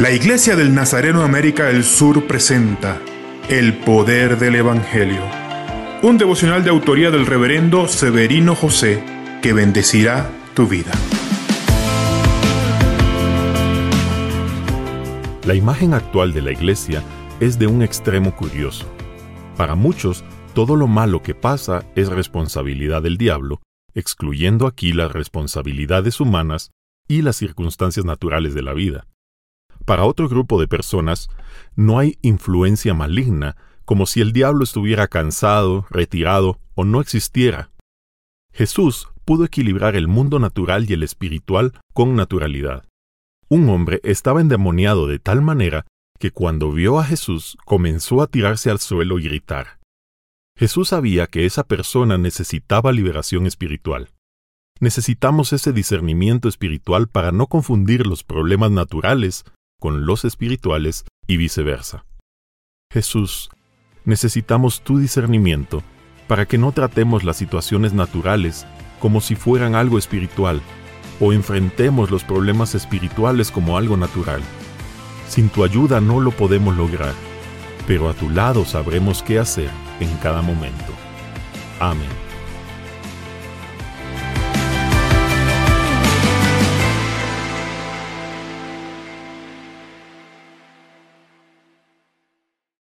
La Iglesia del Nazareno América del Sur presenta El Poder del Evangelio, un devocional de autoría del reverendo Severino José que bendecirá tu vida. La imagen actual de la Iglesia es de un extremo curioso. Para muchos, todo lo malo que pasa es responsabilidad del diablo, excluyendo aquí las responsabilidades humanas y las circunstancias naturales de la vida. Para otro grupo de personas, no hay influencia maligna, como si el diablo estuviera cansado, retirado o no existiera. Jesús pudo equilibrar el mundo natural y el espiritual con naturalidad. Un hombre estaba endemoniado de tal manera que cuando vio a Jesús comenzó a tirarse al suelo y gritar. Jesús sabía que esa persona necesitaba liberación espiritual. Necesitamos ese discernimiento espiritual para no confundir los problemas naturales con los espirituales y viceversa. Jesús, necesitamos tu discernimiento para que no tratemos las situaciones naturales como si fueran algo espiritual o enfrentemos los problemas espirituales como algo natural. Sin tu ayuda no lo podemos lograr, pero a tu lado sabremos qué hacer en cada momento. Amén.